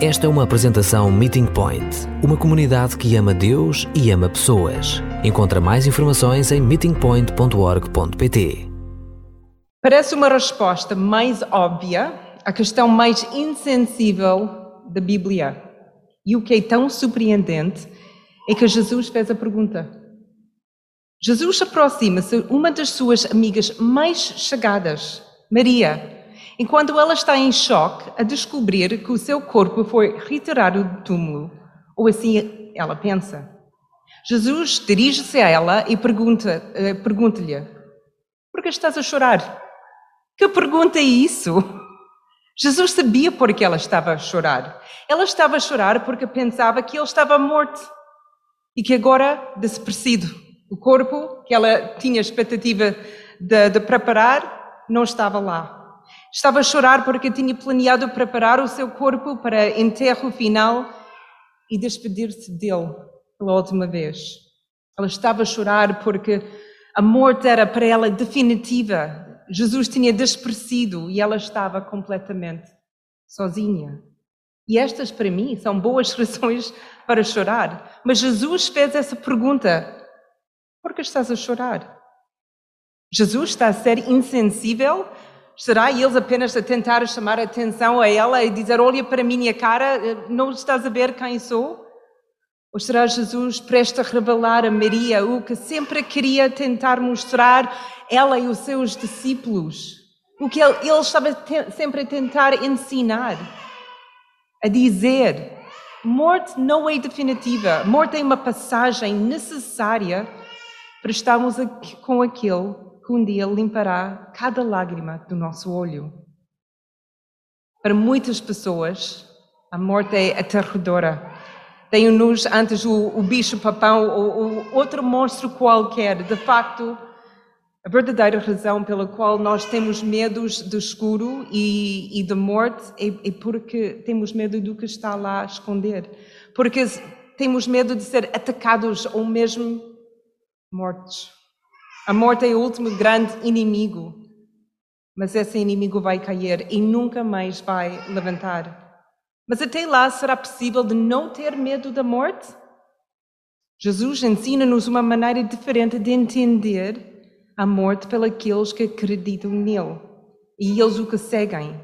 Esta é uma apresentação Meeting Point, uma comunidade que ama Deus e ama pessoas. Encontra mais informações em meetingpoint.org.pt. Parece uma resposta mais óbvia à questão mais insensível da Bíblia. E o que é tão surpreendente é que Jesus fez a pergunta. Jesus aproxima-se uma das suas amigas mais chegadas, Maria, enquanto ela está em choque a descobrir que o seu corpo foi retirado do túmulo, ou assim ela pensa. Jesus dirige-se a ela e pergunta, eh, pergunta-lhe: Por que estás a chorar? Que pergunta é isso? Jesus sabia por que ela estava a chorar. Ela estava a chorar porque pensava que ele estava morto e que agora desaparecido. O corpo que ela tinha expectativa de, de preparar não estava lá. Estava a chorar porque tinha planeado preparar o seu corpo para enterro final e despedir-se dele pela última vez. Ela estava a chorar porque a morte era para ela definitiva. Jesus tinha desaparecido e ela estava completamente sozinha. E estas, para mim, são boas razões para chorar. Mas Jesus fez essa pergunta: por que estás a chorar? Jesus está a ser insensível Será eles apenas a tentar chamar a atenção a ela e dizer: Olha para a minha cara, não estás a ver quem sou? Ou será Jesus presta a revelar a Maria o que sempre queria tentar mostrar ela e os seus discípulos? O que ele, ele estava sempre a tentar ensinar, a dizer: morte não é definitiva, morte é uma passagem necessária para estarmos com aquele que um dia limpará cada lágrima do nosso olho. Para muitas pessoas, a morte é aterradora. Tem-nos antes o, o bicho-papão ou, ou outro monstro qualquer. De facto, a verdadeira razão pela qual nós temos medos do escuro e, e da morte é, é, porque temos medo do que está lá a esconder. Porque temos medo de ser atacados ou mesmo mortos. A morte é o último grande inimigo, mas esse inimigo vai cair e nunca mais vai levantar. Mas até lá será possível de não ter medo da morte? Jesus ensina-nos uma maneira diferente de entender a morte pelos que acreditam nele e eles o que seguem.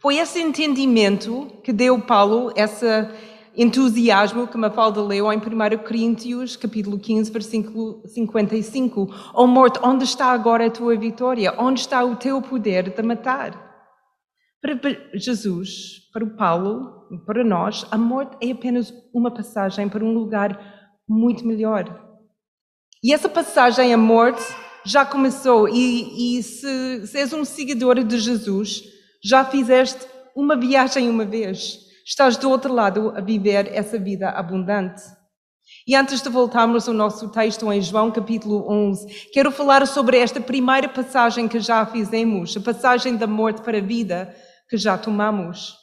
Foi esse entendimento que deu Paulo essa entusiasmo que Mafalda leu em 1 Coríntios, capítulo 15, versículo 55. Ó oh morte, onde está agora a tua vitória? Onde está o teu poder de matar? Para Jesus, para o Paulo, para nós, a morte é apenas uma passagem para um lugar muito melhor. E essa passagem à morte já começou, e, e se, se és um seguidor de Jesus, já fizeste uma viagem uma vez. Estás do outro lado a viver essa vida abundante. E antes de voltarmos ao nosso texto em João capítulo 11, quero falar sobre esta primeira passagem que já fizemos, a passagem da morte para a vida que já tomamos.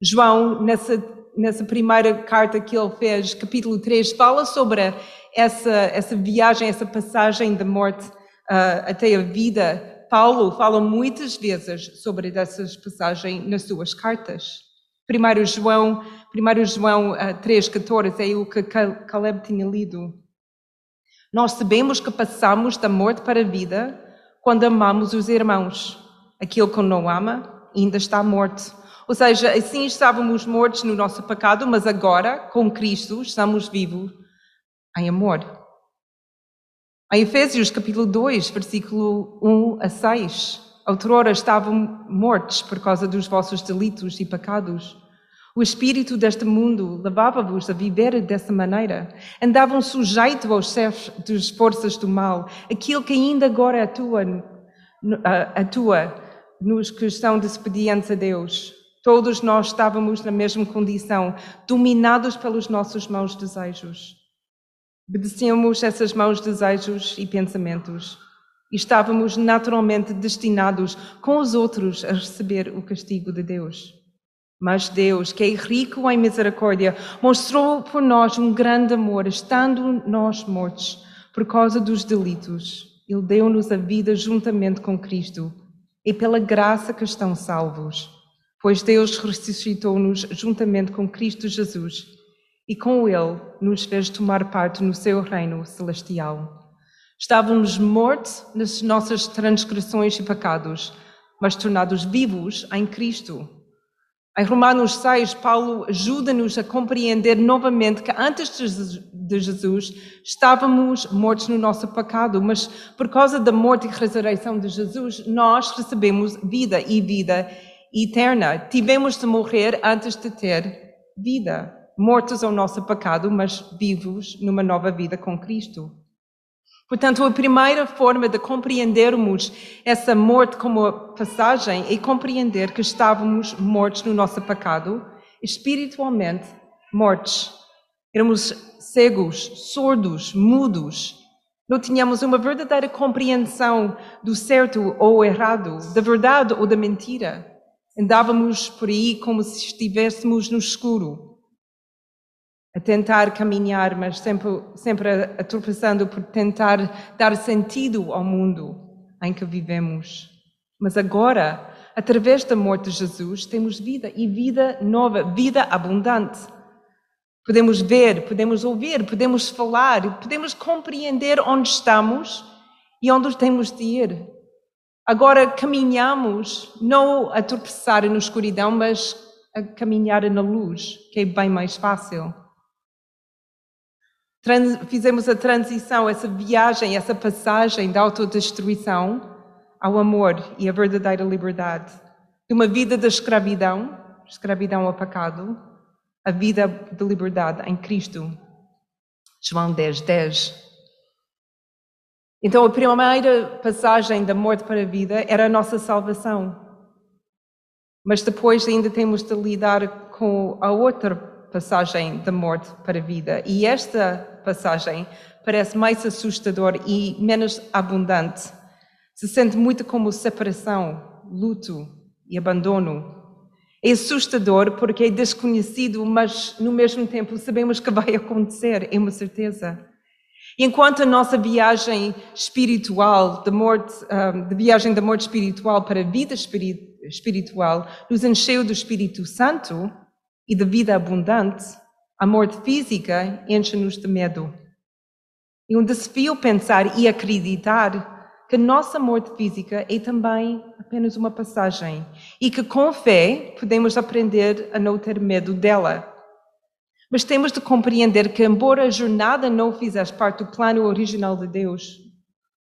João, nessa, nessa primeira carta que ele fez, capítulo 3, fala sobre essa, essa viagem, essa passagem da morte uh, até a vida. Paulo fala muitas vezes sobre essas passagens nas suas cartas. 1 João, 1 João 3,14 é o que Caleb tinha lido. Nós sabemos que passamos da morte para a vida quando amamos os irmãos. Aquele que não ama ainda está morto. Ou seja, assim estávamos mortos no nosso pecado, mas agora, com Cristo, estamos vivos em amor. Em Efésios capítulo 2, versículo 1 a 6, outrora estavam mortos por causa dos vossos delitos e pecados. O espírito deste mundo levava-vos a viver dessa maneira. Andavam sujeitos aos chefes das forças do mal, aquilo que ainda agora atua, atua nos que estão desobedientes a Deus. Todos nós estávamos na mesma condição, dominados pelos nossos maus desejos. Obedecemos essas maus desejos e pensamentos. E estávamos naturalmente destinados com os outros a receber o castigo de Deus. Mas Deus, que é rico em misericórdia, mostrou por nós um grande amor, estando nós mortos por causa dos delitos. Ele deu-nos a vida juntamente com Cristo, e pela graça que estão salvos. pois Deus ressuscitou-nos juntamente com Cristo Jesus e com Ele nos fez tomar parte no seu reino celestial. Estávamos mortos nas nossas transgressões e pecados, mas tornados vivos em Cristo. Em Romanos 6, Paulo ajuda-nos a compreender novamente que antes de Jesus estávamos mortos no nosso pecado, mas por causa da morte e ressurreição de Jesus, nós recebemos vida e vida eterna. Tivemos de morrer antes de ter vida, mortos ao nosso pecado, mas vivos numa nova vida com Cristo. Portanto, a primeira forma de compreendermos essa morte como passagem é compreender que estávamos mortos no nosso pecado, espiritualmente mortos. Éramos cegos, surdos, mudos. Não tínhamos uma verdadeira compreensão do certo ou errado, da verdade ou da mentira. Andávamos por aí como se estivéssemos no escuro a tentar caminhar, mas sempre, sempre atravessando por tentar dar sentido ao mundo em que vivemos. Mas agora, através da morte de Jesus, temos vida e vida nova, vida abundante. Podemos ver, podemos ouvir, podemos falar, podemos compreender onde estamos e onde temos de ir. Agora caminhamos não a tropeçar na escuridão, mas a caminhar na luz, que é bem mais fácil fizemos a transição, essa viagem, essa passagem da autodestruição ao amor e à verdadeira liberdade. De uma vida de escravidão, escravidão ao pecado, a vida de liberdade em Cristo. João 10, 10. Então, a primeira passagem da morte para a vida era a nossa salvação. Mas depois ainda temos de lidar com a outra passagem da morte para a vida. E esta passagem parece mais assustador e menos abundante. Se sente muito como separação, luto e abandono. É assustador porque é desconhecido, mas no mesmo tempo sabemos que vai acontecer, é uma certeza. Enquanto a nossa viagem espiritual, de, morte, de viagem da morte espiritual para a vida espiritual, nos encheu do Espírito Santo, e de vida abundante, a morte física enche-nos de medo. É um desafio pensar e acreditar que nossa morte física é também apenas uma passagem e que com fé podemos aprender a não ter medo dela. Mas temos de compreender que, embora a jornada não fizesse parte do plano original de Deus,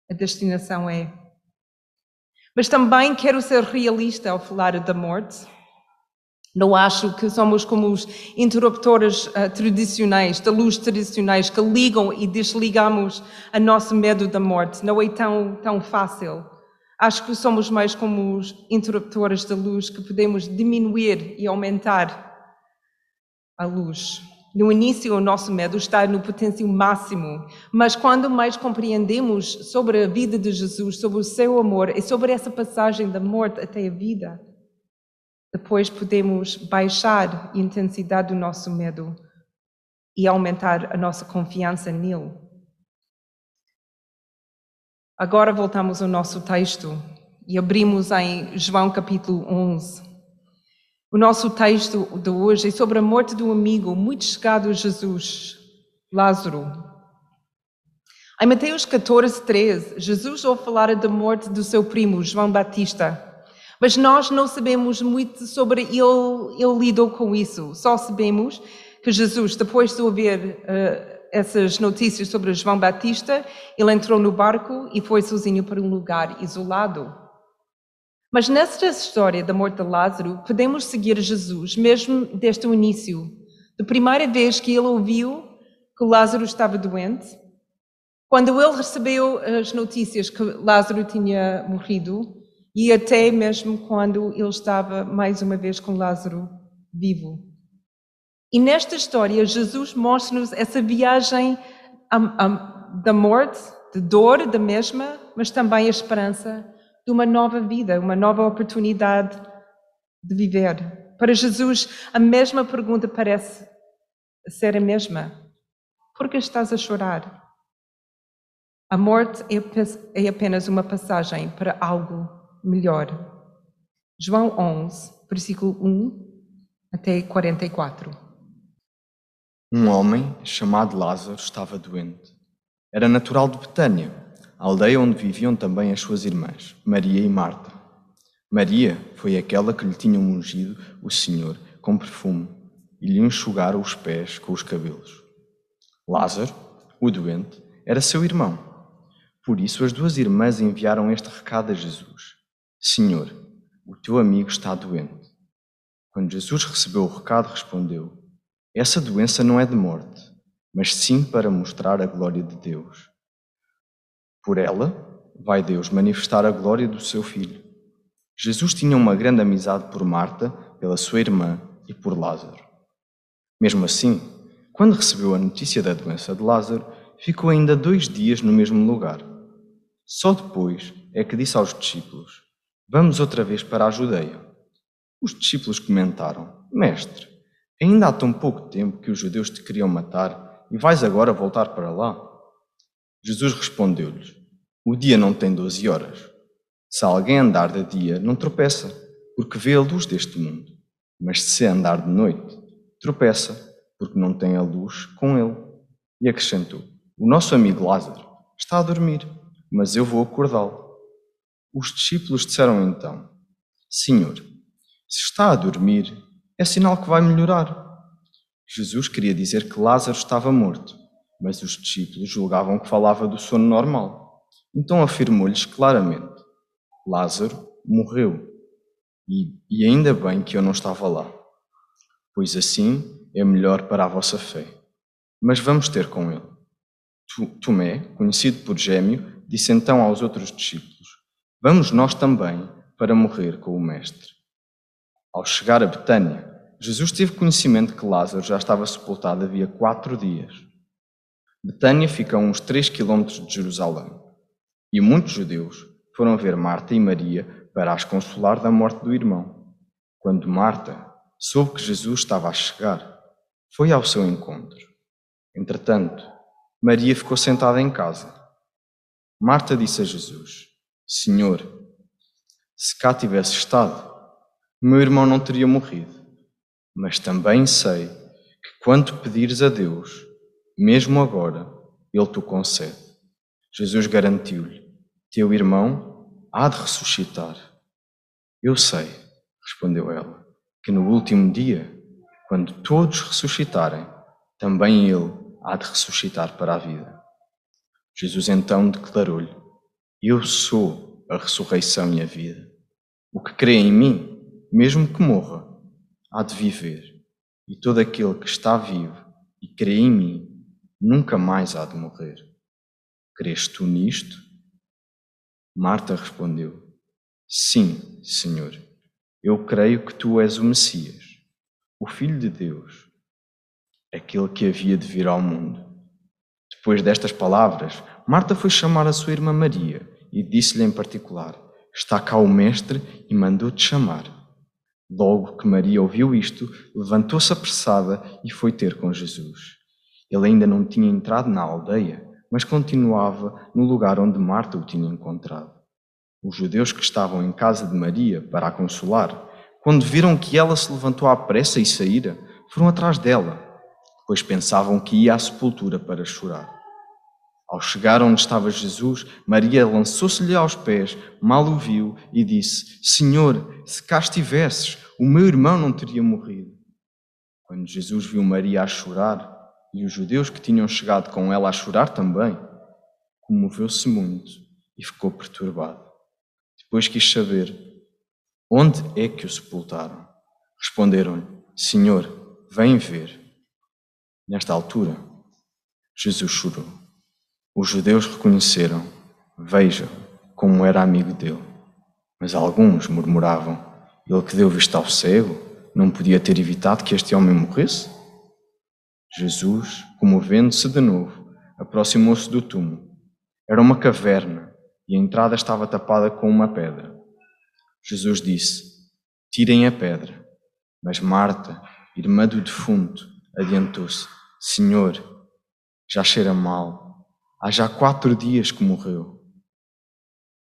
a destinação é. Mas também quero ser realista ao falar da morte não acho que somos como os interruptores uh, tradicionais, da luz tradicionais, que ligam e desligamos a nosso medo da morte. Não é tão, tão fácil. Acho que somos mais como os interruptores da luz, que podemos diminuir e aumentar a luz. No início, o nosso medo está no potencial máximo, mas quando mais compreendemos sobre a vida de Jesus, sobre o seu amor e sobre essa passagem da morte até a vida, depois podemos baixar a intensidade do nosso medo e aumentar a nossa confiança nele. Agora voltamos ao nosso texto e abrimos em João capítulo 11. O nosso texto de hoje é sobre a morte do amigo muito chegado a Jesus, Lázaro. Em Mateus 14, 13, Jesus ouve falar da morte do seu primo, João Batista. Mas nós não sabemos muito sobre ele, ele lidou com isso. Só sabemos que Jesus, depois de ouvir uh, essas notícias sobre João Batista, ele entrou no barco e foi sozinho para um lugar isolado. Mas nessa história da morte de Lázaro, podemos seguir Jesus mesmo desde o início. Da primeira vez que ele ouviu que Lázaro estava doente, quando ele recebeu as notícias que Lázaro tinha morrido, e até mesmo quando ele estava mais uma vez com Lázaro vivo. E nesta história, Jesus mostra-nos essa viagem da morte, de dor da mesma, mas também a esperança de uma nova vida, uma nova oportunidade de viver. Para Jesus, a mesma pergunta parece ser a mesma. Por que estás a chorar? A morte é, é apenas uma passagem para algo melhor. João 11, versículo 1 até 44. Um homem chamado Lázaro estava doente. Era natural de Betânia, a aldeia onde viviam também as suas irmãs, Maria e Marta. Maria foi aquela que lhe tinha ungido o Senhor com perfume e lhe enxugara os pés com os cabelos. Lázaro, o doente, era seu irmão. Por isso as duas irmãs enviaram este recado a Jesus: Senhor, o teu amigo está doente. Quando Jesus recebeu o recado, respondeu: Essa doença não é de morte, mas sim para mostrar a glória de Deus. Por ela, vai Deus manifestar a glória do seu Filho. Jesus tinha uma grande amizade por Marta, pela sua irmã e por Lázaro. Mesmo assim, quando recebeu a notícia da doença de Lázaro, ficou ainda dois dias no mesmo lugar. Só depois é que disse aos discípulos: Vamos outra vez para a Judeia. Os discípulos comentaram: Mestre, ainda há tão pouco tempo que os judeus te queriam matar e vais agora voltar para lá? Jesus respondeu-lhes: O dia não tem doze horas. Se alguém andar de dia, não tropeça, porque vê a luz deste mundo. Mas se andar de noite, tropeça, porque não tem a luz com ele. E acrescentou: O nosso amigo Lázaro está a dormir, mas eu vou acordá-lo. Os discípulos disseram então: Senhor, se está a dormir, é sinal que vai melhorar. Jesus queria dizer que Lázaro estava morto, mas os discípulos julgavam que falava do sono normal. Então afirmou-lhes claramente: Lázaro morreu, e, e ainda bem que eu não estava lá, pois assim é melhor para a vossa fé. Mas vamos ter com ele. Tomé, conhecido por Gêmeo, disse então aos outros discípulos: Vamos nós também para morrer com o Mestre. Ao chegar a Betânia, Jesus teve conhecimento que Lázaro já estava sepultado havia quatro dias. Betânia fica a uns três quilómetros de Jerusalém, e muitos judeus foram ver Marta e Maria para as consolar da morte do irmão. Quando Marta soube que Jesus estava a chegar, foi ao seu encontro. Entretanto, Maria ficou sentada em casa. Marta disse a Jesus: Senhor, se cá tivesse estado, meu irmão não teria morrido. Mas também sei que quando pedires a Deus, mesmo agora, Ele te concede. Jesus garantiu-lhe: Teu irmão há de ressuscitar. Eu sei, respondeu ela, que no último dia, quando todos ressuscitarem, também Ele há de ressuscitar para a vida. Jesus então declarou-lhe: eu sou a ressurreição e a vida. O que crê em mim, mesmo que morra, há de viver. E todo aquele que está vivo e crê em mim, nunca mais há de morrer. Crês tu nisto? Marta respondeu: Sim, Senhor. Eu creio que tu és o Messias, o Filho de Deus, aquele que havia de vir ao mundo. Depois destas palavras, Marta foi chamar a sua irmã Maria e disse-lhe em particular: Está cá o Mestre e mandou-te chamar. Logo que Maria ouviu isto, levantou-se apressada e foi ter com Jesus. Ele ainda não tinha entrado na aldeia, mas continuava no lugar onde Marta o tinha encontrado. Os judeus que estavam em casa de Maria para a consolar, quando viram que ela se levantou à pressa e saíra, foram atrás dela, pois pensavam que ia à sepultura para chorar. Ao chegar onde estava Jesus, Maria lançou-se-lhe aos pés, mal o viu e disse: Senhor, se cá estivesses, o meu irmão não teria morrido. Quando Jesus viu Maria a chorar e os judeus que tinham chegado com ela a chorar também, comoveu-se muito e ficou perturbado. Depois quis saber onde é que o sepultaram. Responderam-lhe: Senhor, vem ver. Nesta altura, Jesus chorou. Os judeus reconheceram, veja como era amigo dele. Mas alguns murmuravam: ele que deu vista ao cego não podia ter evitado que este homem morresse? Jesus, comovendo-se de novo, aproximou-se do túmulo. Era uma caverna e a entrada estava tapada com uma pedra. Jesus disse: Tirem a pedra. Mas Marta, irmã do defunto, adiantou-se: Senhor, já cheira mal Há já quatro dias que morreu.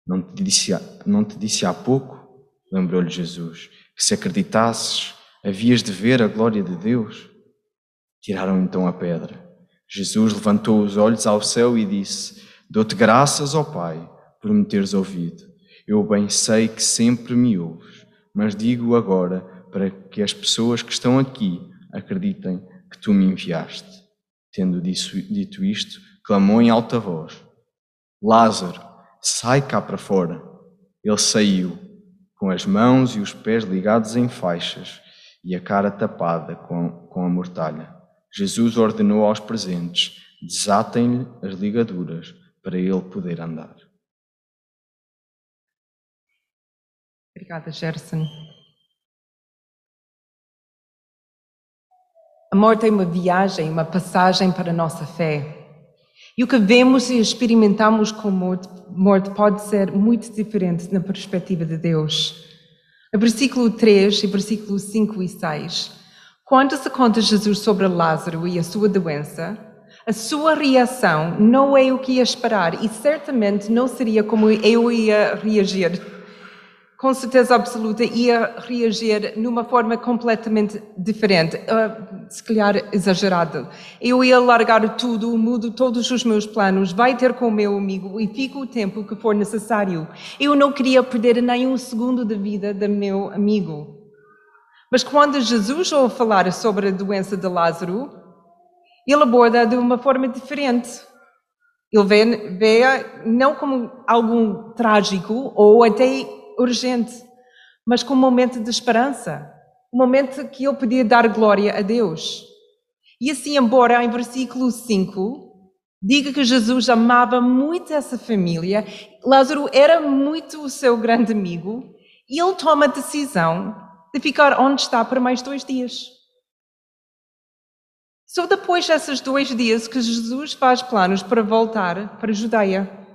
Não te disse, não te disse há pouco Lembrou-lhe Jesus que se acreditasses, havias de ver a glória de Deus. Tiraram então a pedra. Jesus levantou os olhos ao céu e disse: Dou-te graças, ó Pai, por me teres ouvido. Eu bem sei que sempre me ouves, mas digo agora para que as pessoas que estão aqui acreditem que tu me enviaste. Tendo dito isto, clamou em alta voz: Lázaro, sai cá para fora. Ele saiu, com as mãos e os pés ligados em faixas e a cara tapada com, com a mortalha. Jesus ordenou aos presentes: desatem-lhe as ligaduras para ele poder andar. Obrigada, Gerson. A morte é uma viagem, uma passagem para a nossa fé. E o que vemos e experimentamos com morte, morte pode ser muito diferente na perspectiva de Deus. No versículo 3 e versículo 5 e 6, quando se conta Jesus sobre Lázaro e a sua doença, a sua reação não é o que ia esperar e certamente não seria como eu ia reagir com certeza absoluta, ia reagir numa forma completamente diferente, uh, se calhar exagerada. Eu ia largar tudo, mudo todos os meus planos, vai ter com o meu amigo e fico o tempo que for necessário. Eu não queria perder nem um segundo da vida do meu amigo. Mas quando Jesus ouve falar sobre a doença de Lázaro, ele aborda de uma forma diferente. Ele vê, vê não como algo trágico ou até urgente, mas com um momento de esperança, um momento que eu podia dar glória a Deus. E assim, embora em versículo 5 diga que Jesus amava muito essa família, Lázaro era muito o seu grande amigo, e ele toma a decisão de ficar onde está por mais dois dias. Só depois desses dois dias que Jesus faz planos para voltar para a Judeia.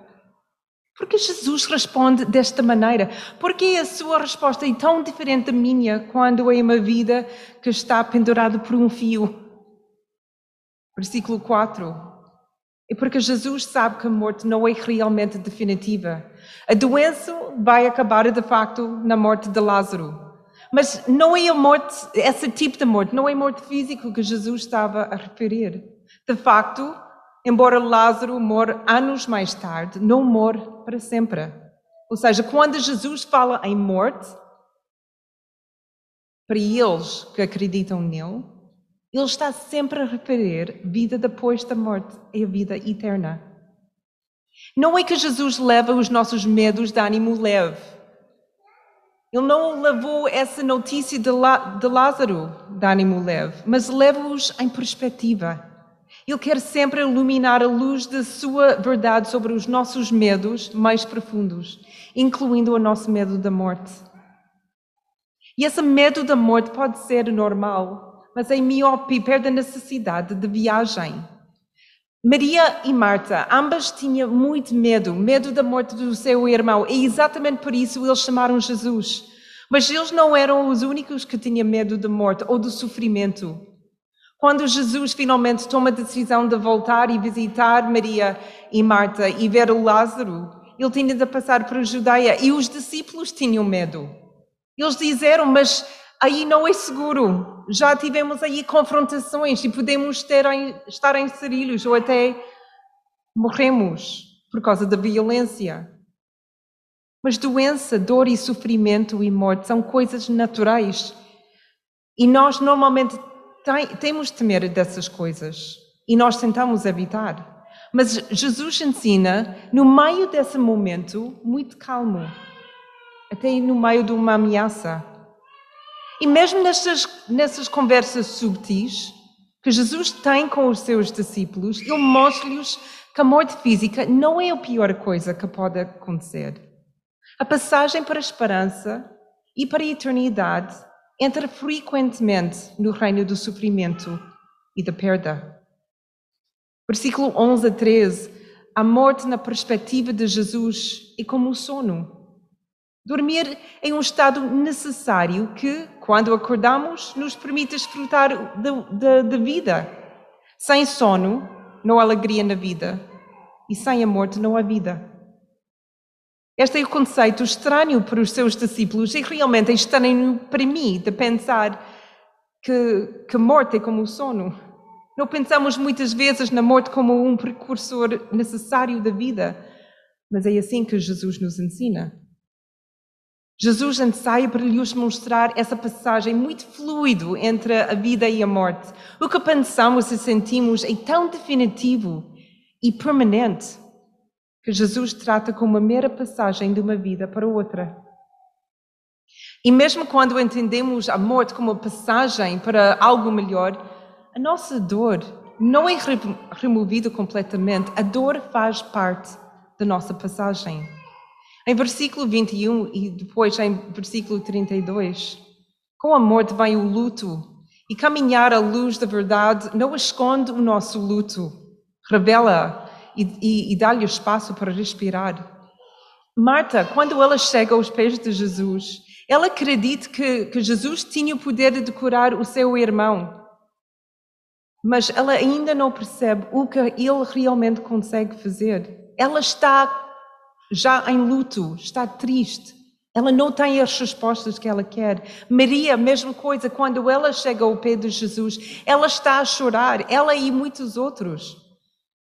Porque Jesus responde desta maneira? Porque a sua resposta é tão diferente da minha quando é uma vida que está pendurada por um fio? Versículo 4. É porque Jesus sabe que a morte não é realmente definitiva. A doença vai acabar de facto na morte de Lázaro. Mas não é a morte, esse tipo de morte, não é a morte física que Jesus estava a referir. De facto, embora Lázaro morra anos mais tarde, não morre para sempre. Ou seja, quando Jesus fala em morte, para eles que acreditam nele, ele está sempre a referir vida depois da morte, é a vida eterna. Não é que Jesus leva os nossos medos de ânimo leve. Ele não levou essa notícia de, Lázaro de ânimo leve, mas leva-os em perspectiva. Ele quer sempre iluminar a luz da sua verdade sobre os nossos medos mais profundos, incluindo o nosso medo da morte. E esse medo da morte pode ser normal, mas em miope perde a necessidade de viagem. Maria e Marta, ambas tinham muito medo, medo da morte do seu irmão, e exatamente por isso eles chamaram Jesus. Mas eles não eram os únicos que tinham medo da morte ou do sofrimento. Quando Jesus finalmente toma a decisão de voltar e visitar Maria e Marta e ver o Lázaro, ele tinha de passar por Judeia e os discípulos tinham medo. Eles disseram, mas aí não é seguro. Já tivemos aí confrontações e podemos ter, estar em serilhos ou até morremos por causa da violência. Mas doença, dor e sofrimento e morte são coisas naturais. E nós normalmente tem, temos de temer dessas coisas e nós tentamos evitar. Mas Jesus ensina, no meio desse momento, muito calmo, até no meio de uma ameaça. E mesmo nessas, nessas conversas subtis que Jesus tem com os seus discípulos, ele mostra-lhes que a morte física não é a pior coisa que pode acontecer. A passagem para a esperança e para a eternidade entra frequentemente no reino do sofrimento e da perda. Versículo 11 a 13. A morte, na perspectiva de Jesus, é como o sono. Dormir é um estado necessário que, quando acordamos, nos permite desfrutar da vida. Sem sono, não há alegria na vida. E sem a morte, não há vida. Este é o conceito estranho para os seus discípulos e realmente é estranho para mim de pensar que, que morte é como o sono. Não pensamos muitas vezes na morte como um precursor necessário da vida, mas é assim que Jesus nos ensina. Jesus ensaia para lhes mostrar essa passagem muito fluido entre a vida e a morte. O que pensamos e sentimos é tão definitivo e permanente que Jesus trata como uma mera passagem de uma vida para outra. E mesmo quando entendemos a morte como uma passagem para algo melhor, a nossa dor não é removida completamente. A dor faz parte da nossa passagem. Em versículo 21 e depois em versículo 32, com a morte vem o luto, e caminhar à luz da verdade não esconde o nosso luto, revela e, e, e dá-lhe espaço para respirar. Marta, quando ela chega aos pés de Jesus, ela acredita que, que Jesus tinha o poder de curar o seu irmão, mas ela ainda não percebe o que ele realmente consegue fazer. Ela está já em luto, está triste. Ela não tem as respostas que ela quer. Maria, mesma coisa, quando ela chega ao pé de Jesus, ela está a chorar, ela e muitos outros.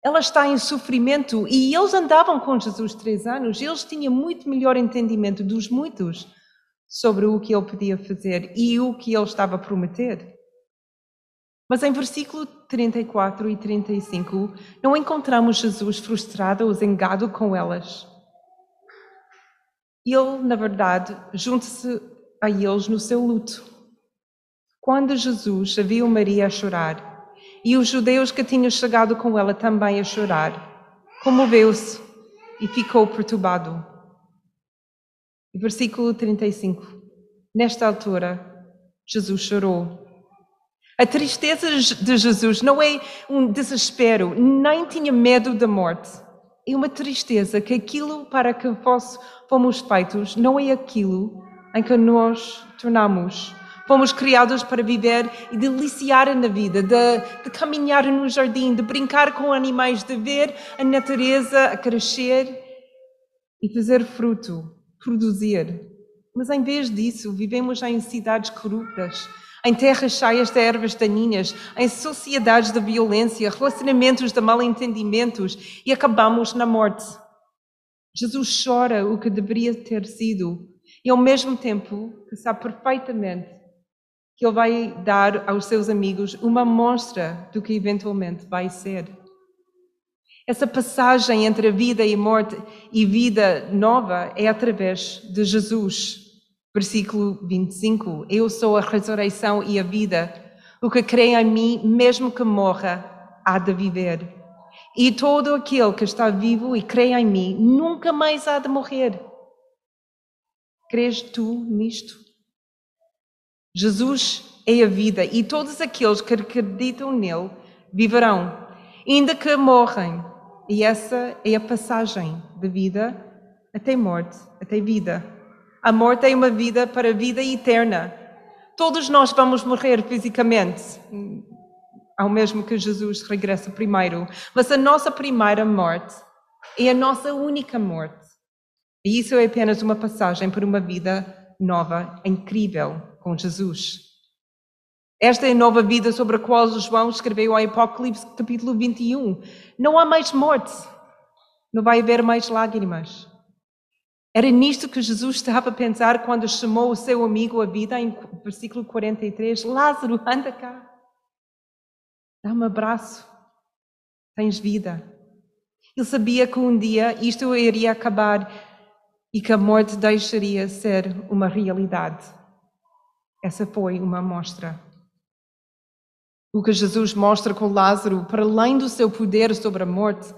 Ela está em sofrimento e eles andavam com Jesus três anos, eles tinham muito melhor entendimento dos muitos sobre o que ele podia fazer e o que ele estava a prometer. Mas em versículo 34 e 35, não encontramos Jesus frustrado ou zangado com elas. Ele, na verdade, junta-se a eles no seu luto. Quando Jesus viu Maria a chorar e os judeus que tinham chegado com ela também a chorar, comoveu-se e ficou perturbado. Versículo 35. Nesta altura, Jesus chorou. A tristeza de Jesus não é um desespero, nem tinha medo da morte é uma tristeza que aquilo para que fomos feitos não é aquilo em que nós tornamos. Fomos criados para viver e deliciar na vida, de, de caminhar no jardim, de brincar com animais, de ver a natureza a crescer e fazer fruto, produzir. Mas em vez disso, vivemos em cidades corruptas, em terras cheias de ervas daninhas, em sociedades de violência, relacionamentos de mal-entendimentos e acabamos na morte. Jesus chora o que deveria ter sido e ao mesmo tempo que sabe perfeitamente que ele vai dar aos seus amigos uma mostra do que eventualmente vai ser. Essa passagem entre a vida e morte e vida nova é através de Jesus. Versículo 25: Eu sou a ressurreição e a vida. O que crê em mim, mesmo que morra, há de viver. E todo aquele que está vivo e crê em mim, nunca mais há de morrer. Crês tu nisto? Jesus é a vida e todos aqueles que acreditam nele viverão, ainda que morrem. E essa é a passagem de vida até morte, até vida. A morte é uma vida para a vida eterna. Todos nós vamos morrer fisicamente, ao mesmo que Jesus regressa primeiro. Mas a nossa primeira morte é a nossa única morte. E isso é apenas uma passagem para uma vida nova, incrível, com Jesus. Esta é a nova vida sobre a qual João escreveu em Apocalipse capítulo 21. Não há mais morte, não vai haver mais lágrimas. Era nisto que Jesus estava a pensar quando chamou o seu amigo à vida, em versículo 43. Lázaro, anda cá. Dá-me um abraço. Tens vida. Ele sabia que um dia isto iria acabar e que a morte deixaria ser uma realidade. Essa foi uma amostra. O que Jesus mostra com Lázaro, para além do seu poder sobre a morte,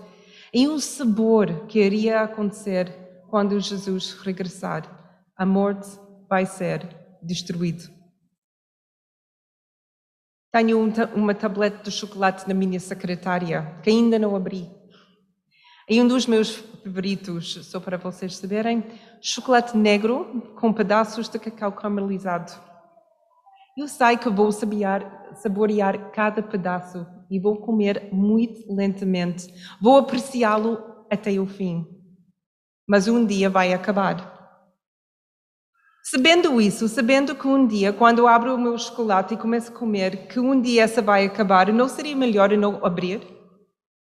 é um sabor que iria acontecer quando Jesus regressar, a morte vai ser destruída. Tenho um, uma tablete de chocolate na minha secretária que ainda não abri. E um dos meus favoritos, só para vocês saberem, chocolate negro com pedaços de cacau caramelizado. Eu sei que vou saborear, saborear cada pedaço e vou comer muito lentamente. Vou apreciá-lo até o fim. mas um dia vai acabar. Sabendo isso, sabendo que um dia, quando abro o meu chocolate e começo a comer, que um dia essa vai acabar, não seria melhor eu não abrir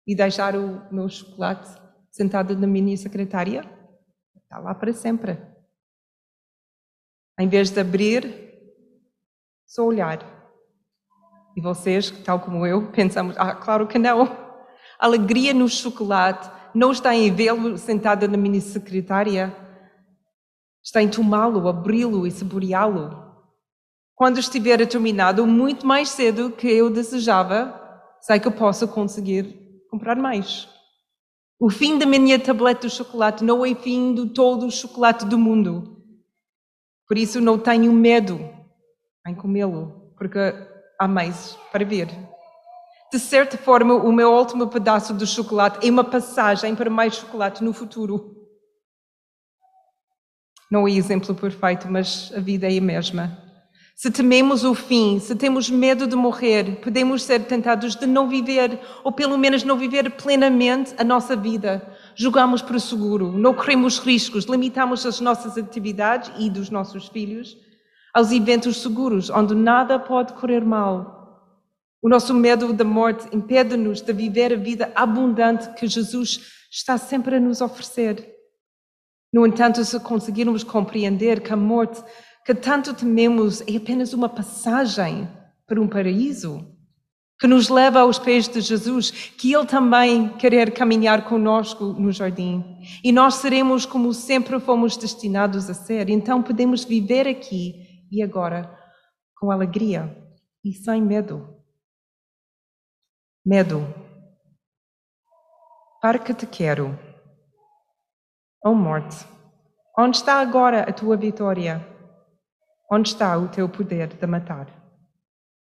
e deixar o meu chocolate sentado na minha secretária? Está lá para sempre. Em vez de abrir, só olhar. E vocês, tal como eu, pensamos, ah, claro que não. Alegria no chocolate não está em vê-lo sentado na minha secretária, está em tomá-lo, abri-lo e saboreá-lo. Quando estiver terminado, muito mais cedo que eu desejava, sei que eu posso conseguir comprar mais. O fim da minha tableta de chocolate não é fim de todo o chocolate do mundo. Por isso não tenho medo em comê-lo, porque há mais para ver. De certa forma, o meu último pedaço de chocolate é uma passagem para mais chocolate no futuro. Não é exemplo perfeito, mas a vida é a mesma. Se tememos o fim, se temos medo de morrer, podemos ser tentados de não viver, ou pelo menos não viver plenamente a nossa vida. Jogamos para o seguro, não corremos riscos, limitamos as nossas atividades e dos nossos filhos aos eventos seguros, onde nada pode correr mal. O nosso medo da morte impede-nos de viver a vida abundante que Jesus está sempre a nos oferecer. No entanto, se conseguirmos compreender que a morte que tanto tememos é apenas uma passagem para um paraíso, que nos leva aos pés de Jesus, que Ele também quer caminhar conosco no jardim. E nós seremos como sempre fomos destinados a ser. Então podemos viver aqui e agora com alegria e sem medo. Medo. Para que te quero? Oh morte, onde está agora a tua vitória? Onde está o teu poder de matar?